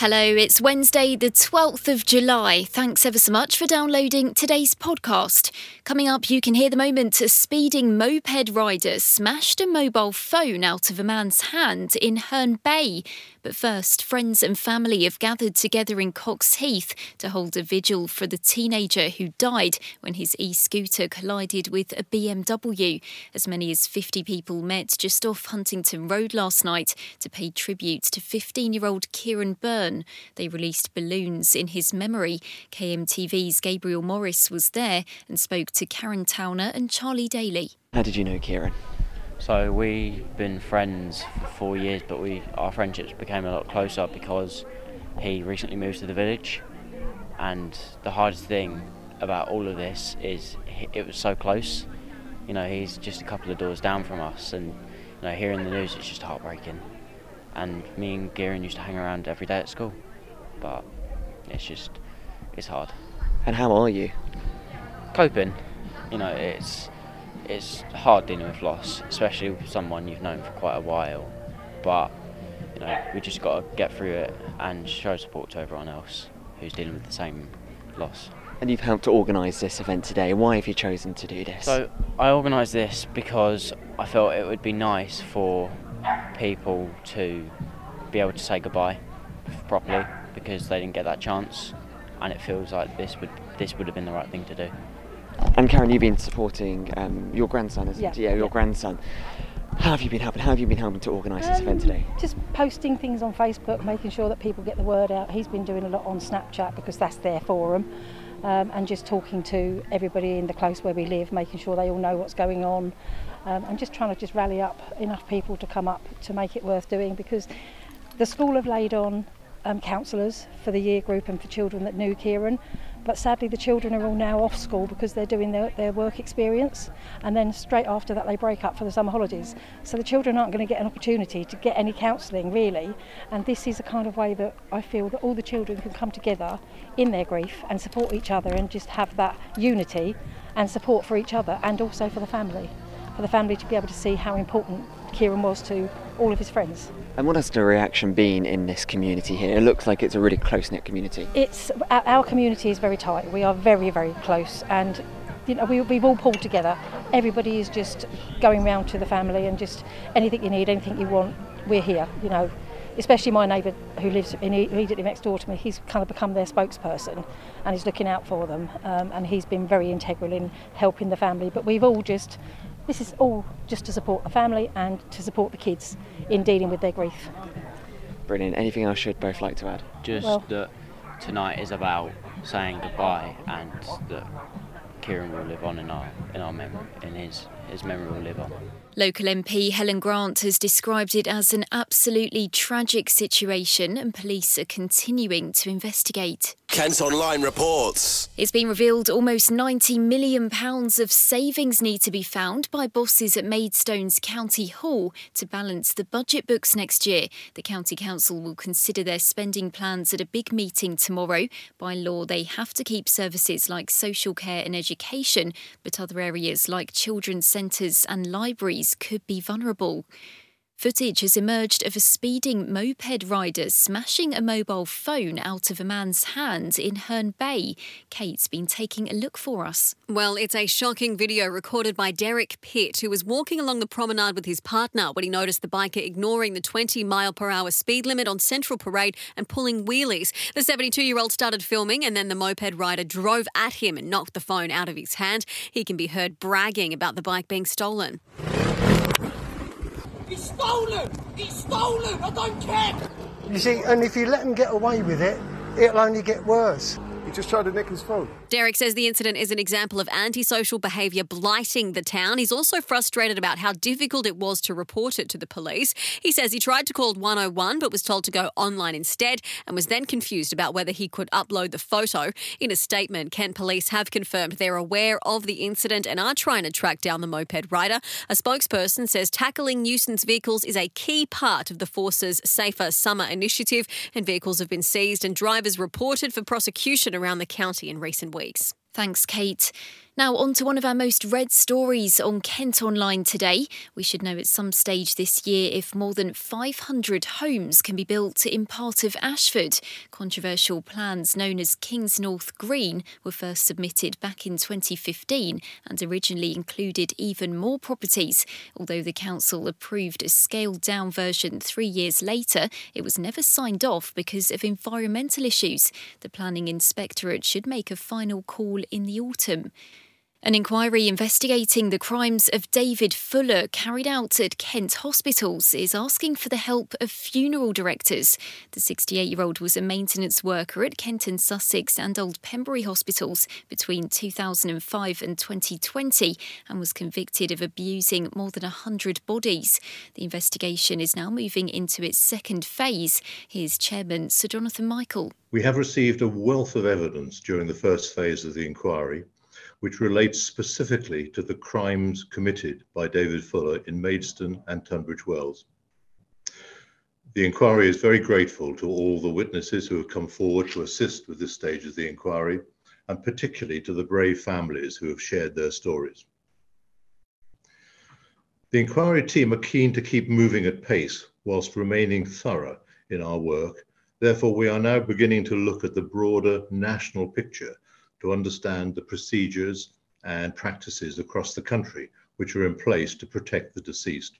Hello, it's Wednesday, the 12th of July. Thanks ever so much for downloading today's podcast. Coming up, you can hear the moment a speeding moped rider smashed a mobile phone out of a man's hand in Herne Bay. But first, friends and family have gathered together in Coxheath to hold a vigil for the teenager who died when his e scooter collided with a BMW. As many as 50 people met just off Huntington Road last night to pay tribute to 15 year old Keiran Byrne. They released balloons in his memory. KMTV's Gabriel Morris was there and spoke to Karen Towner and Charlie Daly. How did you know Keiran? So we've been friends for four years, but we our friendships became a lot closer because he recently moved to the village, and the hardest thing about all of this is it was so close. You know, he's just a couple of doors down from us, and you know, hearing the news, it's just heartbreaking. And me and Keiran used to hang around every day at school, but it's just it's hard. And how are you? Coping, you know, it's it's hard dealing with loss, especially with someone you've known for quite a while. But you know, we just got to get through it and show support to everyone else who's dealing with the same loss. And you've helped to organise this event today. Why have you chosen to do this? So I organised this because I felt it would be nice for people to be able to say goodbye properly because they didn't get that chance, and it feels like this would this would have been the right thing to do. and Karen, you've been supporting um, your grandson, isn't Yeah, it? Yeah, your yeah. grandson. How have you been helping? How have you been helping to organise this event Um, today? Just posting things on Facebook, making sure that people get the word out. He's been doing a lot on Snapchat because that's their forum. um, and just talking to everybody in the close where we live, making sure they all know what's going on. Um, I'm just trying to just rally up enough people to come up to make it worth doing because the school have laid on um, counsellors for the year group and for children that knew Kieran. But sadly the children are all now off school because they're doing their, their work experience, and then straight after that they break up for the summer holidays. So the children aren't going to get an opportunity to get any counselling really, and this is a kind of way that I feel that all the children can come together in their grief and support each other and just have that unity and support for each other and also for the family, for the family to be able to see how important Keiran was to all of his friends. And what has the reaction been in this community here? It looks like it's a really close knit community. It's our, community is very tight. We are very very close, and you know we, we've all pulled together. Everybody is just going round to the family and just anything you need, anything you want, we're here. You know, especially my neighbour who lives in- immediately next door to me. He's kind of become their spokesperson, and he's looking out for them. Um, and he's been very integral in helping the family. But we've all just this is all just to support the family and to support the kids in dealing with their grief. Brilliant. Anything else you'd both like to add? Just Well- that tonight is about saying goodbye, and that Keiran will live on in our in our memory, in his his memory will live on. Local MP Helen Grant has described it as an absolutely tragic situation, and police are continuing to investigate. Kent Online reports. It's been revealed almost £90 million of savings need to be found by bosses at Maidstone's County Hall to balance the budget books next year. The County Council will consider their spending plans at a big meeting tomorrow. By law, they have to keep services like social care and education, but other areas like children's centres and libraries could be vulnerable. Footage has emerged of a speeding moped rider smashing a mobile phone out of a man's hand in Herne Bay. Kate's been taking a look for us. Well, it's a shocking video recorded by Derek Pitt, who was walking along the promenade with his partner when he noticed the biker ignoring the 20 mile per hour speed limit on Central Parade and pulling wheelies. The 72 year old started filming, and then the moped rider drove at him and knocked the phone out of his hand. He can be heard bragging about the bike being stolen. It's stolen! It's stolen! I don't care! You see, and if you let him get away with it, it'll only get worse. He just tried to nick his phone. Derek says the incident is an example of antisocial behaviour blighting the town. He's also frustrated about how difficult it was to report it to the police. He says he tried to call 101 but was told to go online instead and was then confused about whether he could upload the photo. In a statement, Kent Police have confirmed they're aware of the incident and are trying to track down the moped rider. A spokesperson says tackling nuisance vehicles is a key part of the force's Safer Summer initiative, and vehicles have been seized and drivers reported for prosecution around the county in recent weeks. Thanks, Kate. Now, on to one of our most read stories on Kent Online today. We should know at some stage this year if more than 500 homes can be built in part of Ashford. Controversial plans known as Kingsnorth Green were first submitted back in 2015 and originally included even more properties. Although the council approved a scaled down version three years later, it was never signed off because of environmental issues. The planning inspectorate should make a final call in the autumn. An inquiry investigating the crimes of David Fuller carried out at Kent hospitals is asking for the help of funeral directors. The 68 year old was a maintenance worker at Kent and Sussex and Old Pembury hospitals between 2005 and 2020 and was convicted of abusing more than 100 bodies. The investigation is now moving into its second phase. Here's Chairman Sir Jonathan Michael. We have received a wealth of evidence during the first phase of the inquiry which relates specifically to the crimes committed by David Fuller in Maidstone and Tunbridge Wells. The inquiry is very grateful to all the witnesses who have come forward to assist with this stage of the inquiry, and particularly to the brave families who have shared their stories. The inquiry team are keen to keep moving at pace whilst remaining thorough in our work. Therefore, we are now beginning to look at the broader national picture to understand the procedures and practices across the country which are in place to protect the deceased.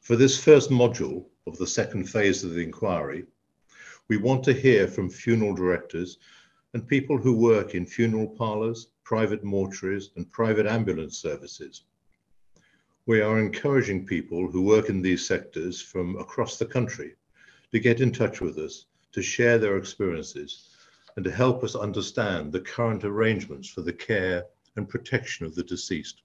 For this first module of the second phase of the inquiry, we want to hear from funeral directors and people who work in funeral parlours, private mortuaries, and private ambulance services. We are encouraging people who work in these sectors from across the country to get in touch with us to share their experiences and to help us understand the current arrangements for the care and protection of the deceased.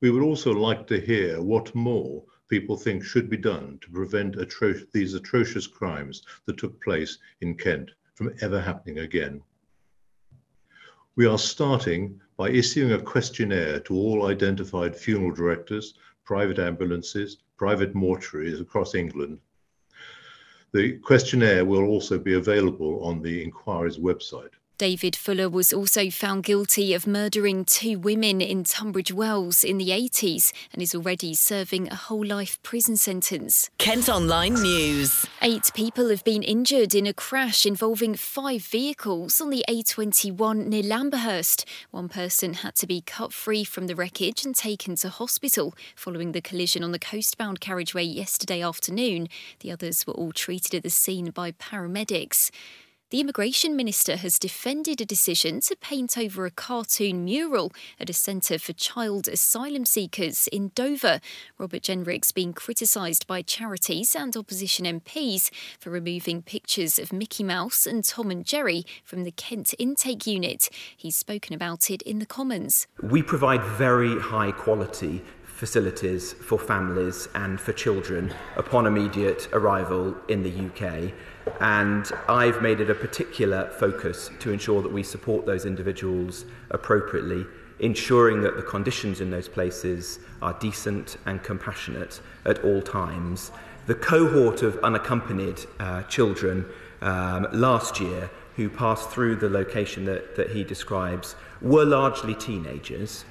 We would also like to hear what more people think should be done to prevent atro- these atrocious crimes that took place in Kent from ever happening again. We are starting by issuing a questionnaire to all identified funeral directors, private ambulances, private mortuaries across England the questionnaire will also be available on the inquiry's website. David Fuller was also found guilty of murdering two women in Tunbridge Wells in the 80s and is already serving a whole life prison sentence. Kent Online News. Eight people have been injured in a crash involving five vehicles on the A21 near Lamberhurst. One person had to be cut free from the wreckage and taken to hospital following the collision on the coastbound carriageway yesterday afternoon. The others were all treated at the scene by paramedics. The Immigration Minister has defended a decision to paint over a cartoon mural at a centre for child asylum seekers in Dover. Robert Jenrick's been criticised by charities and opposition MPs for removing pictures of Mickey Mouse and Tom and Jerry from the Kent intake unit. He's spoken about it in the Commons. We provide very high quality facilities for families and for children upon immediate arrival in the UK. And I've made it a particular focus to ensure that we support those individuals appropriately, ensuring that the conditions in those places are decent and compassionate at all times. The cohort of unaccompanied uh, children um, last year who passed through the location that, that he describes were largely teenagers,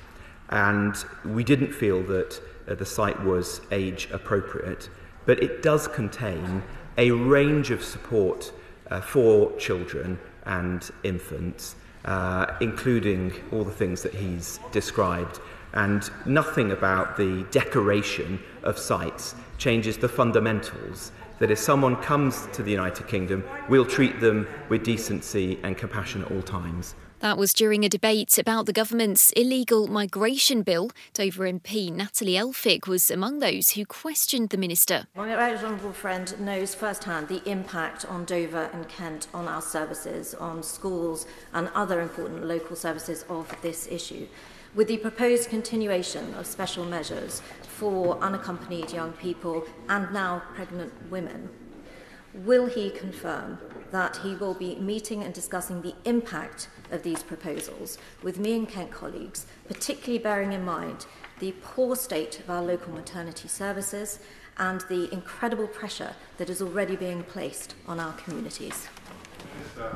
and we didn't feel that uh, the site was age appropriate. But it does contain a range of support uh, for children and infants, uh, including all the things that he's described. And nothing about the decoration of sites changes the fundamentals that if someone comes to the United Kingdom, we'll treat them with decency and compassion at all times. That was during a debate about the government's illegal migration bill. Dover MP Natalie Elphicke was among those who questioned the minister. My right honourable friend knows firsthand the impact on Dover and Kent on our services, on schools and other important local services of this issue. With the proposed continuation of special measures for unaccompanied young people and now pregnant women, will he confirm that he will be meeting and discussing the impact of these proposals with me and Kent colleagues, particularly bearing in mind the poor state of our local maternity services and the incredible pressure that is already being placed on our communities.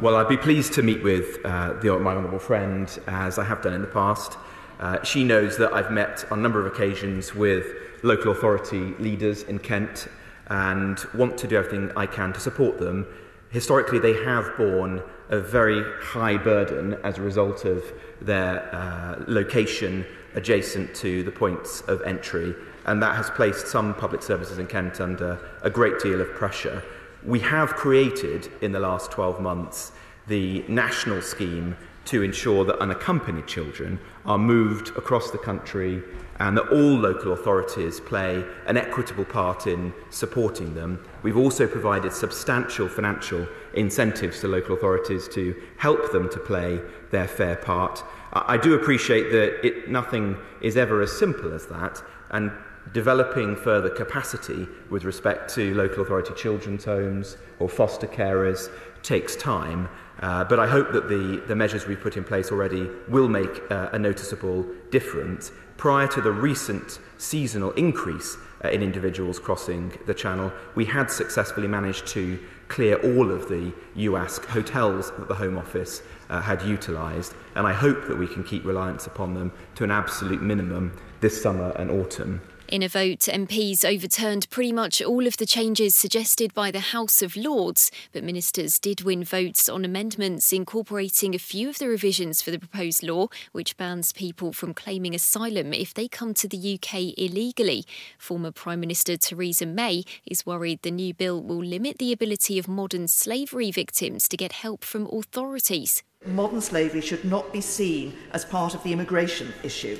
Well, I'd be pleased to meet with uh, the, my honourable friend, as I have done in the past. Uh, she knows that I've met on a number of occasions with local authority leaders in Kent and want to do everything I can to support them. Historically, they have borne a very high burden as a result of their uh, location adjacent to the points of entry, and that has placed some public services in Kent under a great deal of pressure. We have created in the last 12 months the national scheme to ensure that unaccompanied children are moved across the country and that all local authorities play an equitable part in supporting them. We've also provided substantial financial incentives to local authorities to help them to play their fair part. I, I do appreciate that it, nothing is ever as simple as that, and developing further capacity with respect to local authority children's homes or foster carers takes time. Uh, but I hope that the, the measures we've put in place already will make uh, a noticeable difference prior to the recent seasonal increase uh, in individuals crossing the channel, we had successfully managed to clear all of the UASC hotels that the Home Office uh, had utilised, and I hope that we can keep reliance upon them to an absolute minimum this summer and autumn. In a vote, MPs overturned pretty much all of the changes suggested by the House of Lords, but ministers did win votes on amendments incorporating a few of the revisions for the proposed law, which bans people from claiming asylum if they come to the UK illegally. Former Prime Minister Theresa May is worried the new bill will limit the ability of modern slavery victims to get help from authorities. Modern slavery should not be seen as part of the immigration issue.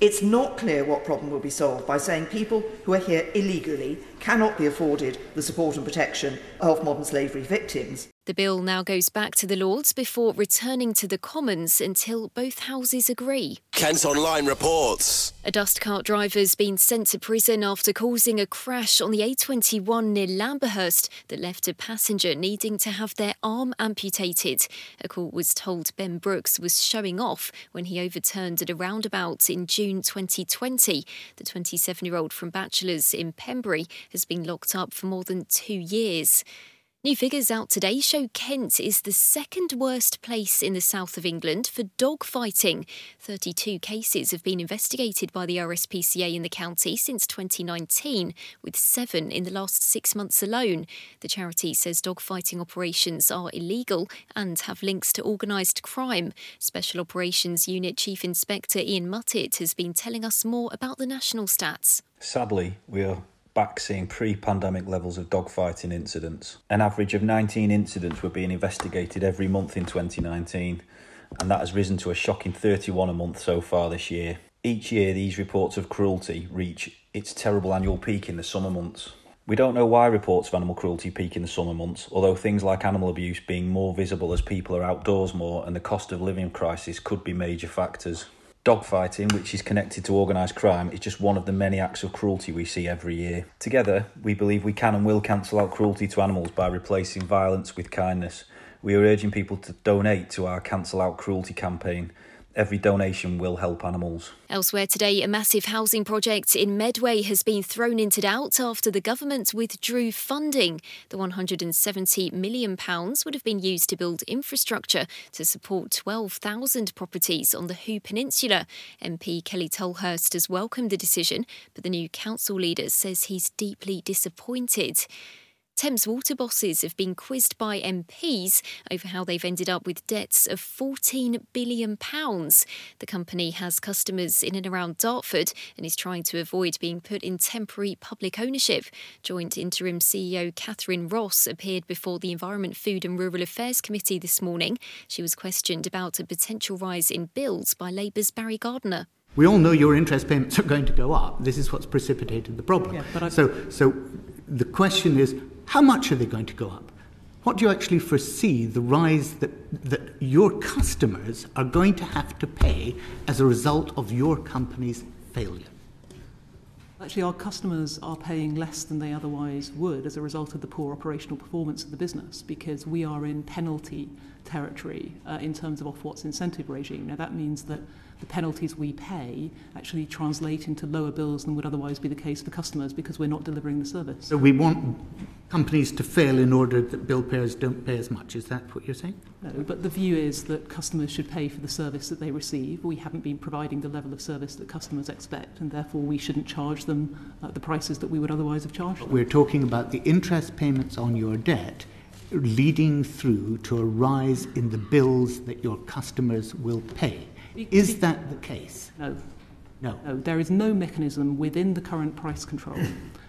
It's not clear what problem will be solved by saying people who are here illegally cannot be afforded the support and protection of modern slavery victims. The bill now goes back to the Lords before returning to the Commons until both houses agree. Kent Online reports. A dust cart driver's been sent to prison after causing a crash on the A21 near Lamberhurst that left a passenger needing to have their arm amputated. A court was told Ben Brooks was showing off when he overturned at a roundabout in June 2020. The 27 year old from Bachelors in Pembury has been locked up for more than two years. New figures out today show Kent is the second worst place in the south of England for dog fighting. 32 cases have been investigated by the RSPCA in the county since 2019, with seven in the last six months alone. The charity says dog fighting operations are illegal and have links to organised crime. Special Operations Unit Chief Inspector Ian Muttitt has been telling us more about the national stats. Sadly, we are back seeing pre pandemic levels of dogfighting incidents. An average of 19 incidents were being investigated every month in 2019, and that has risen to a shocking 31 a month so far this year. Each year, these reports of cruelty reach its terrible annual peak in the summer months. We don't know why reports of animal cruelty peak in the summer months, although things like animal abuse being more visible as people are outdoors more and the cost of living crisis could be major factors. Dogfighting, which is connected to organised crime, is just one of the many acts of cruelty we see every year. Together, we believe we can and will cancel out cruelty to animals by replacing violence with kindness. We are urging people to donate to our Cancel Out Cruelty campaign Every donation will help animals. Elsewhere today, a massive housing project in Medway has been thrown into doubt after the government withdrew funding. The £170 million would have been used to build infrastructure to support 12,000 properties on the Hoo Peninsula. MP Kelly Tolhurst has welcomed the decision, but the new council leader says he's deeply disappointed. Thames water bosses have been quizzed by MPs over how they've ended up with debts of £14 billion. The company has customers in and around Dartford and is trying to avoid being put in temporary public ownership. Joint Interim CEO Cathryn Ross appeared before the Environment, Food and Rural Affairs Committee this morning. She was questioned about a potential rise in bills by Labour's Barry Gardiner. We all know your interest payments are going to go up. This is what's precipitated the problem. Yeah, so, so the question is how much are they going to go up? What do you actually foresee the rise that, that your customers are going to have to pay as a result of your company's failure? Actually, our customers are paying less than they otherwise would as a result of the poor operational performance of the business because we are in penalty territory uh, in terms of Ofwat's incentive regime. Now, that means that the penalties we pay actually translate into lower bills than would otherwise be the case for customers because we're not delivering the service. So we want companies to fail in order that bill payers don't pay as much. Is that what you're saying? No, but the view is that customers should pay for the service that they receive. We haven't been providing the level of service that customers expect, and therefore we shouldn't charge them at the prices that we would otherwise have charged. Them. We're talking about the interest payments on your debt leading through to a rise in the bills that your customers will pay. Is that the case? No. No. No, there is no mechanism within the current price control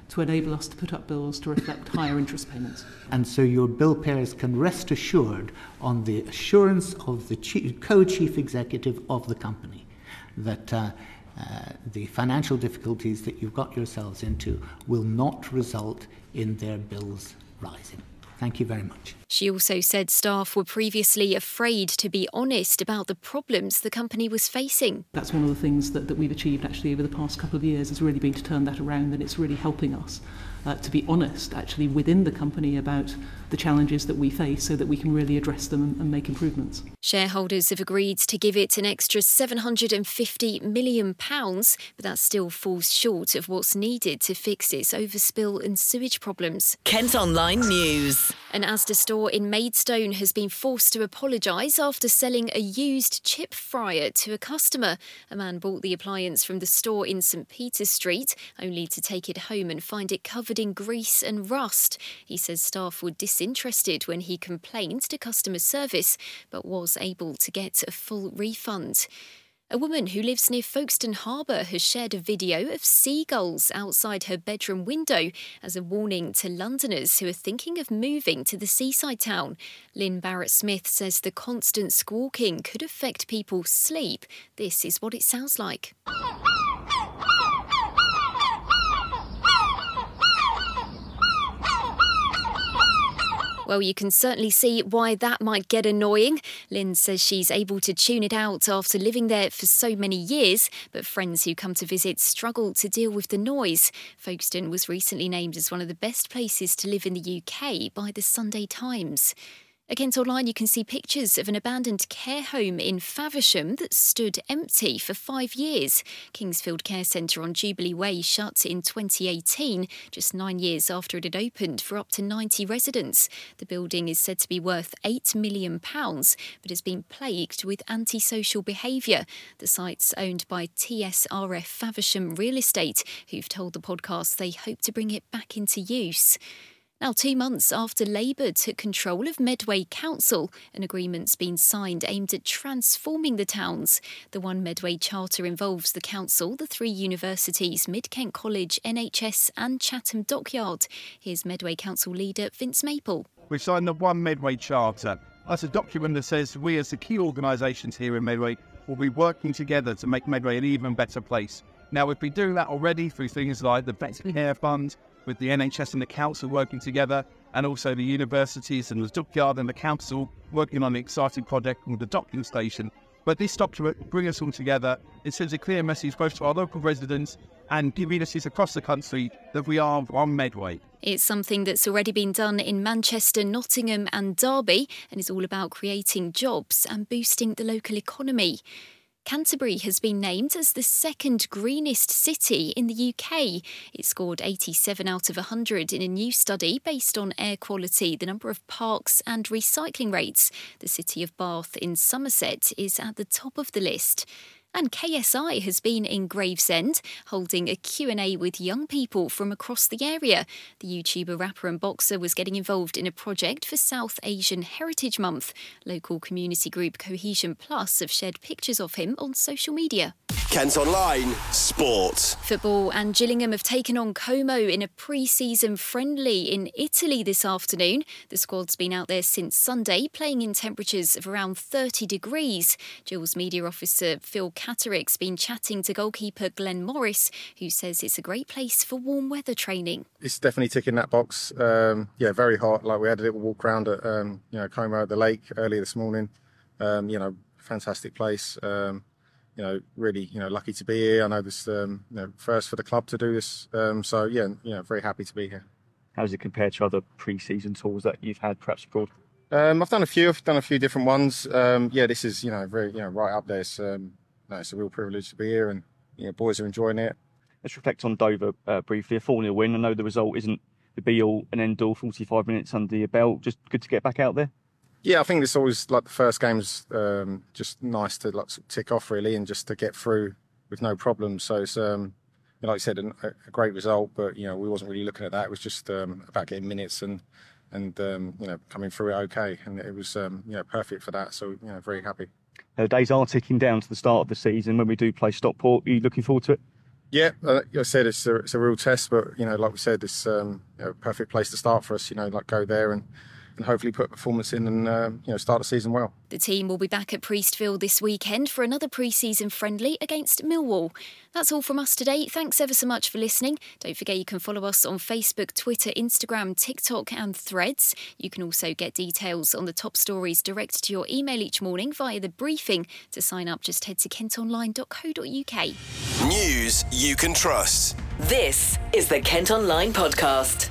to enable us to put up bills to reflect higher interest payments. And so your bill payers can rest assured on the assurance of the chief, co-chief executive of the company that uh, uh, the financial difficulties that you've got yourselves into will not result in their bills rising. Thank you very much. She also said staff were previously afraid to be honest about the problems the company was facing. That's one of the things that, that we've achieved actually over the past couple of years has really been to turn that around and it's really helping us uh, to be honest actually within the company about the challenges that we face so that we can really address them and, and make improvements. Shareholders have agreed to give it an extra £750 million, but that still falls short of what's needed to fix its overspill and sewage problems. Kent Online News. An Asda store in Maidstone has been forced to apologise after selling a used chip fryer to a customer. A man bought the appliance from the store in St Peter's Street, only to take it home and find it covered in grease and rust. He says staff were disinterested when he complained to customer service, but was able to get a full refund. A woman who lives near Folkestone Harbour has shared a video of seagulls outside her bedroom window as a warning to Londoners who are thinking of moving to the seaside town. Lynn Barrett Smith says the constant squawking could affect people's sleep. This is what it sounds like. Well, you can certainly see why that might get annoying. Lynn says she's able to tune it out after living there for so many years, but friends who come to visit struggle to deal with the noise. Folkestone was recently named as one of the best places to live in the UK by the Sunday Times. Kent Online, you can see pictures of an abandoned care home in Faversham that stood empty for five years. Kingsfield Care Centre on Jubilee Way shut in 2018, just nine years after it had opened for up to 90 residents. The building is said to be worth £8 million, but has been plagued with antisocial behaviour. The site's owned by TSRF Faversham Real Estate, who've told the podcast they hope to bring it back into use. Now, two months after Labour took control of Medway Council, an agreement's been signed aimed at transforming the towns. The One Medway Charter involves the council, the three universities, Mid Kent College, NHS, and Chatham Dockyard. Here's Medway Council leader Vince Maple. We've signed the One Medway Charter. That's a document that says we, as the key organisations here in Medway, will be working together to make Medway an even better place. Now, we've been doing that already through things like the Better Care Fund, with the NHS and the council working together, and also the universities and the dockyard and the council working on the exciting project called the docking station. But this document brings us all together. It sends a clear message both to our local residents and communities across the country that we are on Medway. It's something that's already been done in Manchester, Nottingham, and Derby, and is all about creating jobs and boosting the local economy. Canterbury has been named as the second greenest city in the UK. It scored 87 out of 100 in a new study based on air quality, the number of parks, and recycling rates. The city of Bath in Somerset is at the top of the list. And KSI has been in Gravesend, holding a Q&A with young people from across the area. The YouTuber, rapper and boxer was getting involved in a project for South Asian Heritage Month. Local community group Cohesion Plus have shared pictures of him on social media. Kent Online Sport. Football and Gillingham have taken on Como in a pre season friendly in Italy this afternoon. The squad's been out there since Sunday, playing in temperatures of around 30 degrees. Gills media officer Phil Catterick's been chatting to goalkeeper Glenn Morris, who says it's a great place for warm weather training. It's definitely ticking that box. Um, yeah, very hot. Like we had a little walk around at um, you know Como at the lake earlier this morning. Um, you know, fantastic place. Um, you know, really, you know, lucky to be here. I know this, um, you know, first for the club to do this. Um, so yeah, you know, very happy to be here. How does it compare to other pre-season tours that you've had, perhaps abroad? Um, I've done a few. I've done a few different ones. Um, yeah, this is, you know, very, you know, right up there. It's, um, no, it's a real privilege to be here, and you know, boys are enjoying it. Let's reflect on Dover uh, briefly. A 4 0 win. I know the result isn't the be all and end all, 45 minutes under your belt. Just good to get back out there. Yeah, I think it's always like the first game's um, just nice to like tick off really, and just to get through with no problems. So it's um, like I said, a, a, great result, but you know we wasn't really looking at that. It was just um, about getting minutes and and um, you know coming through it okay, and it was um, you know perfect for that. So you know very happy. The days are ticking down to the start of the season. When we do play Stockport, are you looking forward to it? Yeah, uh, like I said it's a, it's a real test, but you know, like we said, it's um, you know, a perfect place to start for us. You know, like go there and and hopefully put performance in and uh, you know start the season well. The team will be back at Priestfield this weekend for another pre-season friendly against Millwall. That's all from us today. Thanks ever so much for listening. Don't forget you can follow us on Facebook, Twitter, Instagram, TikTok, and Threads. You can also get details on the top stories direct to your email each morning via the briefing. To sign up, just head to kentonline.co.uk. News you can trust. This is the Kent Online Podcast.